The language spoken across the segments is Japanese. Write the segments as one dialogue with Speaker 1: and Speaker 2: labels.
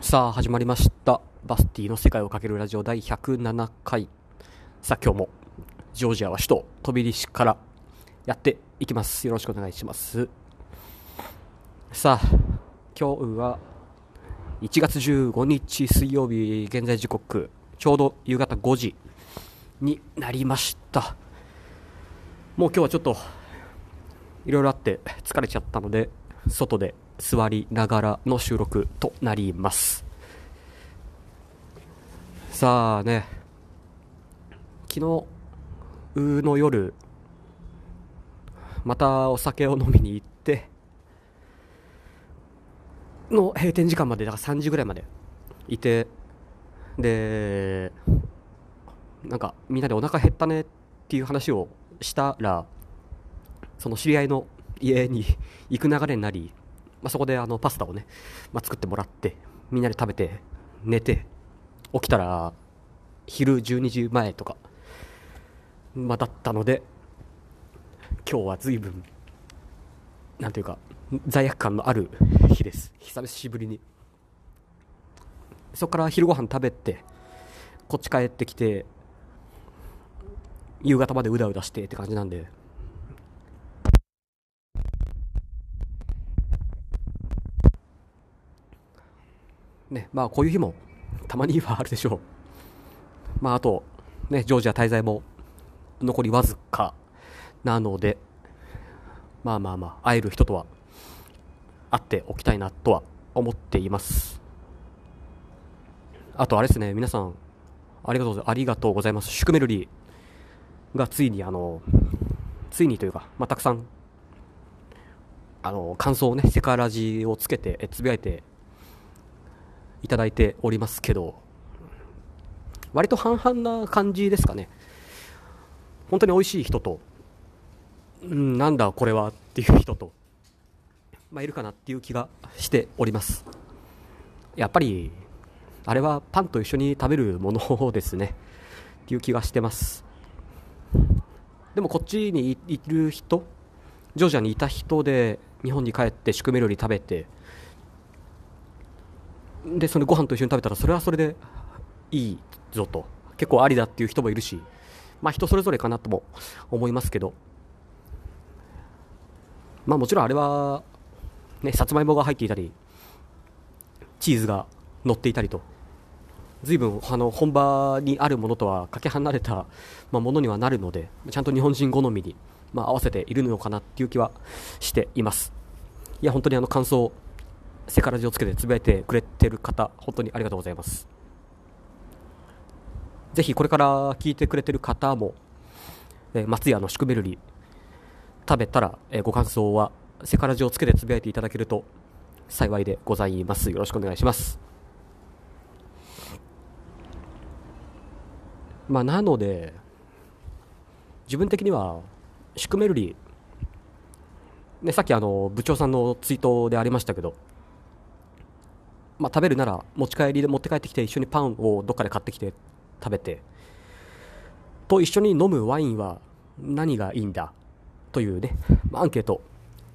Speaker 1: さあ始まりました。バスティの世界をかけるラジオ第107回。さあ今日もジョージアは首都飛びリ市からやっていきます。よろしくお願いします。さあ今日は1月15日水曜日現在時刻ちょうど夕方5時になりました。もう今日はちょっといろいろあって疲れちゃったので外で座りながらの収録となります。さあね昨日の夜またお酒を飲みに行っての閉店時間までだから3時ぐらいまでいてでなんかみんなでお腹減ったねっていう話をしたらその知り合いの家に行く流れになりまあ、そこであのパスタをね、まあ、作ってもらってみんなで食べて寝て起きたら昼12時前とか、まあ、だったので今日は随分なんていうか罪悪感のある日です。久しぶりに。そこから昼ご飯食べてこっち帰ってきて夕方までうだうだしてって感じなんでね、まあこういう日もたまにはあるでしょう。まああと、ね、ジョージア滞在も残りわずかなので、まあまあまあ、会える人とは会っておきたいなとは思っています。あとあれですね、皆さん、ありがとうございます。ありがとうございます。シュクメルリーがついにあの、ついにというか、まあ、たくさん、あの、感想をね、セカラジをつけて、つぶやいていただいておりますけど、割と半々な感じですかね。本当に美味しい人と、うん、なんだこれはっていう人と、まあ、いるかなっていう気がしております。やっぱり、あれはパンと一緒に食べるものですね。っていう気がしてます。でもこっちにいる人、ジョージアにいた人で日本に帰って宿命料理食べて、でそのご飯と一緒に食べたらそれはそれでいいぞと。結構ありだっていう人もいるし。まあ人それぞれかなとも思いますけど。まあもちろんあれはねさつまいもが入っていたりチーズが乗っていたりと。随分あの本場にあるものとはかけ離れた、まあ、ものにはなるのでちゃんと日本人好みに、まあ、合わせているのかなっていう気はしています。いや本当にあの感想セカラジをつけてつぶやいてくれてる方、本当にありがとうございます。ぜひこれから聞いてくれてる方も、えー、松屋のシュクメルリ食べたら、えー、ご感想はセカラジをつけてつぶやいていただけると幸いでございます。よろしくお願いします。まあ、なので、自分的には、シュクメルリ、ね、さっきあの部長さんのツイートでありましたけど、まあ、食べるなら持ち帰りで持って帰ってきて一緒にパンをどっかで買ってきて食べて。と一緒に飲むワインは何がいいんだというね、まあ、アンケート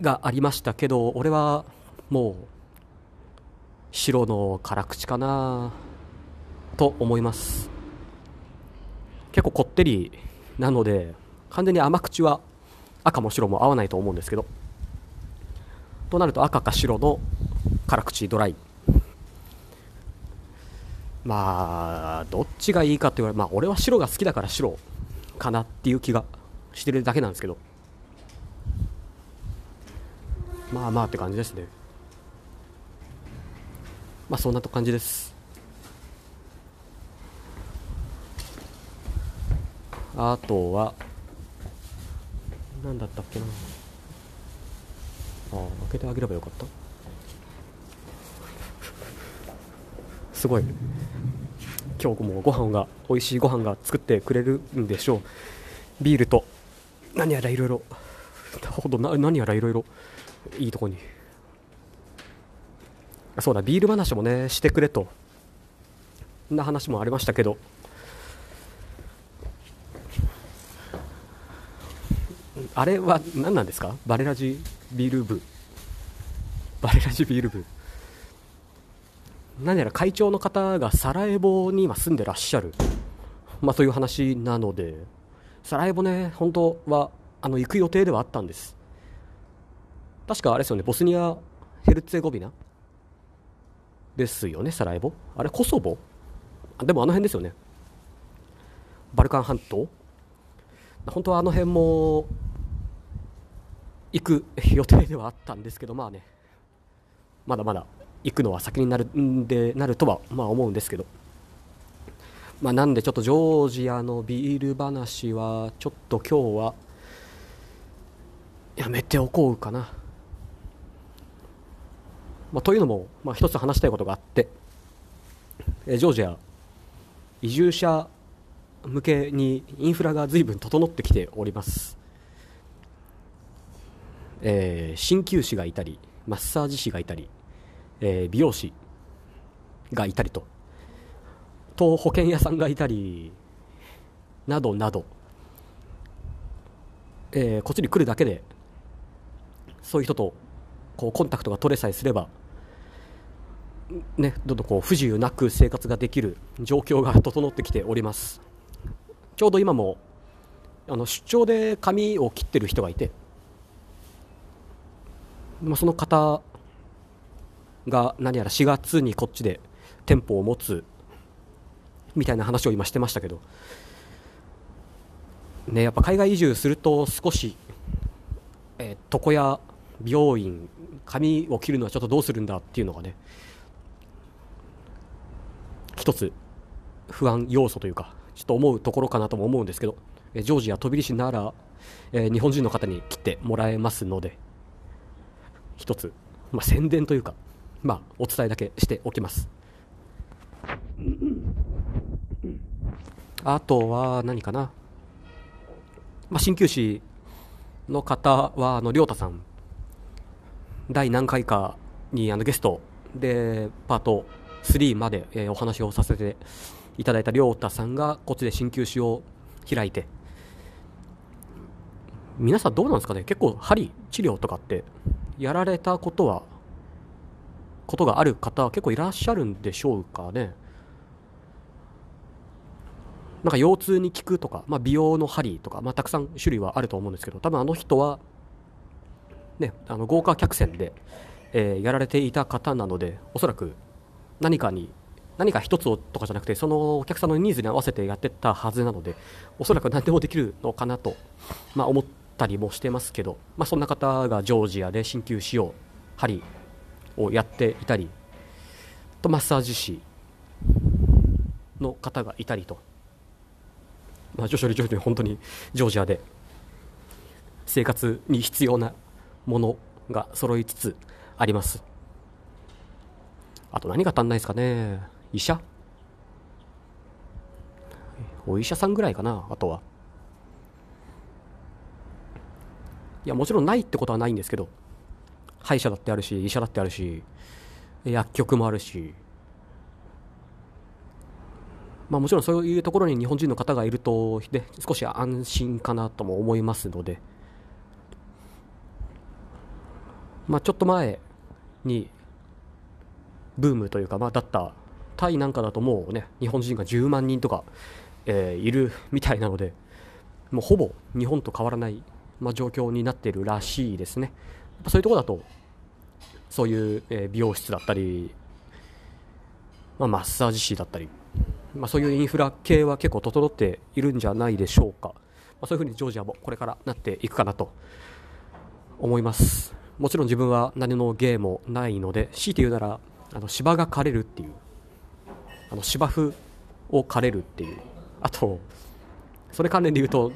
Speaker 1: がありましたけど俺はもう白の辛口かなと思います。結構こってりなので完全に甘口は赤も白も合わないと思うんですけど。となると赤か白の辛口ドライ。まあ、どっちがいいかって言われまあ、俺は白が好きだから白かなっていう気がしてるだけなんですけど、まあまあって感じですね。まあ、そんな感じです。あとは、何だったっけな。ああ、開けてあげればよかった。すごい。今日もご飯が美味しいご飯が作ってくれるんでしょう。ビールと何やらいろいろほど何やらいろいろいいとこに。そうだビール話もねしてくれと。な話もありましたけど。あれは何なんですか？バレラジビール部。バレラジビール部。何やら会長の方がサラエボに今住んでらっしゃる、まあ、という話なので。サラエボね本当はあの行く予定ではあったんです。確かあれですよねボスニア・ヘルツェゴビナ？ですよねサラエボ？あれコソボ？でもあの辺ですよね。バルカン半島？本当はあの辺も行く予定ではあったんですけどまあね。まだまだ。行くのは先になるんでなるとはまあ思うんですけど。まあなんでちょっとジョージアのビール話はちょっと今日はやめておこうかな、まあ、というのも、まあ、一つ話したいことがあって。えジョージア移住者向けにインフラが随分整ってきております。えー、鍼灸師がいたりマッサージ師がいたり、えー、美容師がいたりと。と保険屋さんがいたりなどなど、えー、こっちに来るだけでそういう人とこうコンタクトが取れさえすれば、ね、どんどんこう不自由なく生活ができる状況が整ってきております。ちょうど今もあの出張で髪を切ってる人がいてまあ、その方が何やら4月にこっちで店舗を持つみたいな話を今してましたけど、ね、やっぱ海外移住すると少し、えー、床屋美容院髪を切るのはちょっとどうするんだっていうのがね一つ不安要素というかちょっと思うところかなとも思うんですけどジョージア飛び石なら、えー、日本人の方に切ってもらえますので一つ、まあ、宣伝というか、まあ、お伝えだけしておきます。あとは何かな、まあ、鍼灸師の方は亮太さん。第何回かにあのゲストでパート3まで、えー、お話をさせていただいた亮太さんがこっちで鍼灸師を開いて。皆さんどうなんですかね。結構針治療とかってやられたことはことがある方結構いらっしゃるんでしょうかね。なんか腰痛に効くとか、まあ、美容の針とか、まあ、たくさん種類はあると思うんですけど多分あの人は、ね、あの豪華客船で、えー、やられていた方なのでおそらく何かに何か一つをとかじゃなくてそのお客さんのニーズに合わせてやってたはずなのでおそらく何でもできるのかなと、まあ、思ったりもしてますけど、まあ、そんな方がジョージアで鍼灸師を針をやっていたりとマッサージ師の方がいたりと、まあ、徐々に徐々に本当にジョージアで生活に必要なものが揃いつつあります。あと何が足んないですかね。医者。お医者さんぐらいかなあとは。いやもちろんないってことはないんですけど歯医者だってあるし医者だってあるし薬局もあるしまあもちろんそういうところに日本人の方がいると、ね、少し安心かなとも思いますので、まあ、ちょっと前にブームというか、まあ、だったタイなんかだともうね日本人が10万人とか、えー、いるみたいなのでもうほぼ日本と変わらないまあ、状況になっているらしいですね。そういうところだと、そういう、え美容室だったり、まあ、マッサージ師だったり、まあ、そういうインフラ系は結構整っているんじゃないでしょうか。まあ、そういうふうにジョージアもこれからなっていくかなと思います。もちろん自分は何の芸もないので、強いて言うなら、あの芝が枯れるっていう、あの芝生を枯れるっていう、あと、それ関連で言うと、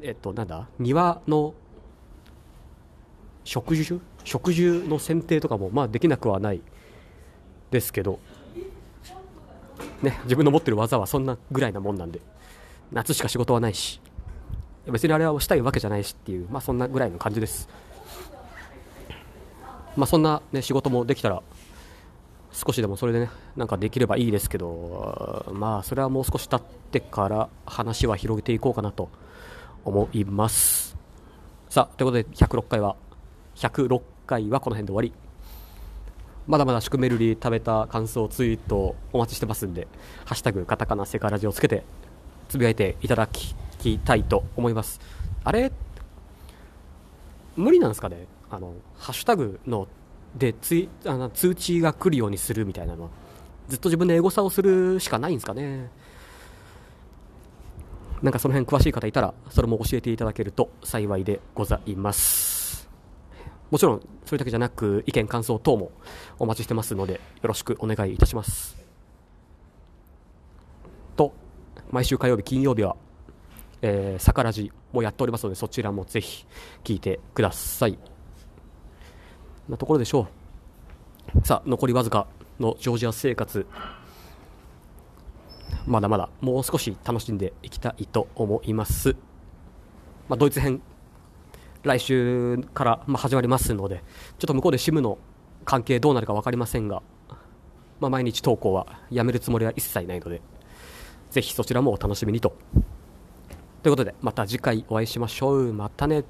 Speaker 1: えっと、なんだ？庭の植樹植樹の剪定とかもまあできなくはないですけど、ね、自分の持ってる技はそんなぐらいなもんなんで夏しか仕事はないし別にあれはしたいわけじゃないしっていう、まあ、そんなぐらいの感じです、まあ、そんな、ね、仕事もできたら少しでもそれでねなんかできればいいですけどまあそれはもう少し経ってから話は広げていこうかなと思います。さあということで106回は106回はこの辺で終わりまだまだシュクメルリ食べた感想ツイートお待ちしてますんで、ハッシュタグカタカナセカラジをつけてつぶやいていただきたいと思います。あれ？無理なんですかね？あの、ハッシュタグのでツイあの通知が来るようにするみたいなのは、ずっと自分でエゴサをするしかないんですかね？なんかその辺詳しい方いたら、それも教えていただけると幸いでございます。もちろん、それだけじゃなく、意見、感想等もお待ちしてますので、よろしくお願いいたします。と、毎週火曜日、金曜日は、えー、サカラジもやっておりますので、そちらもぜひ聞いてください。なところでしょう。さあ、残りわずかのジョージア生活、まだまだもう少し楽しんでいきたいと思います。まあ、ドイツ編、来週から、ま始まりますので、ちょっと向こうで SIM の関係どうなるか分かりませんが、まあ、毎日投稿はやめるつもりは一切ないので、ぜひそちらもお楽しみにと。ということで、また次回お会いしましょう。またね。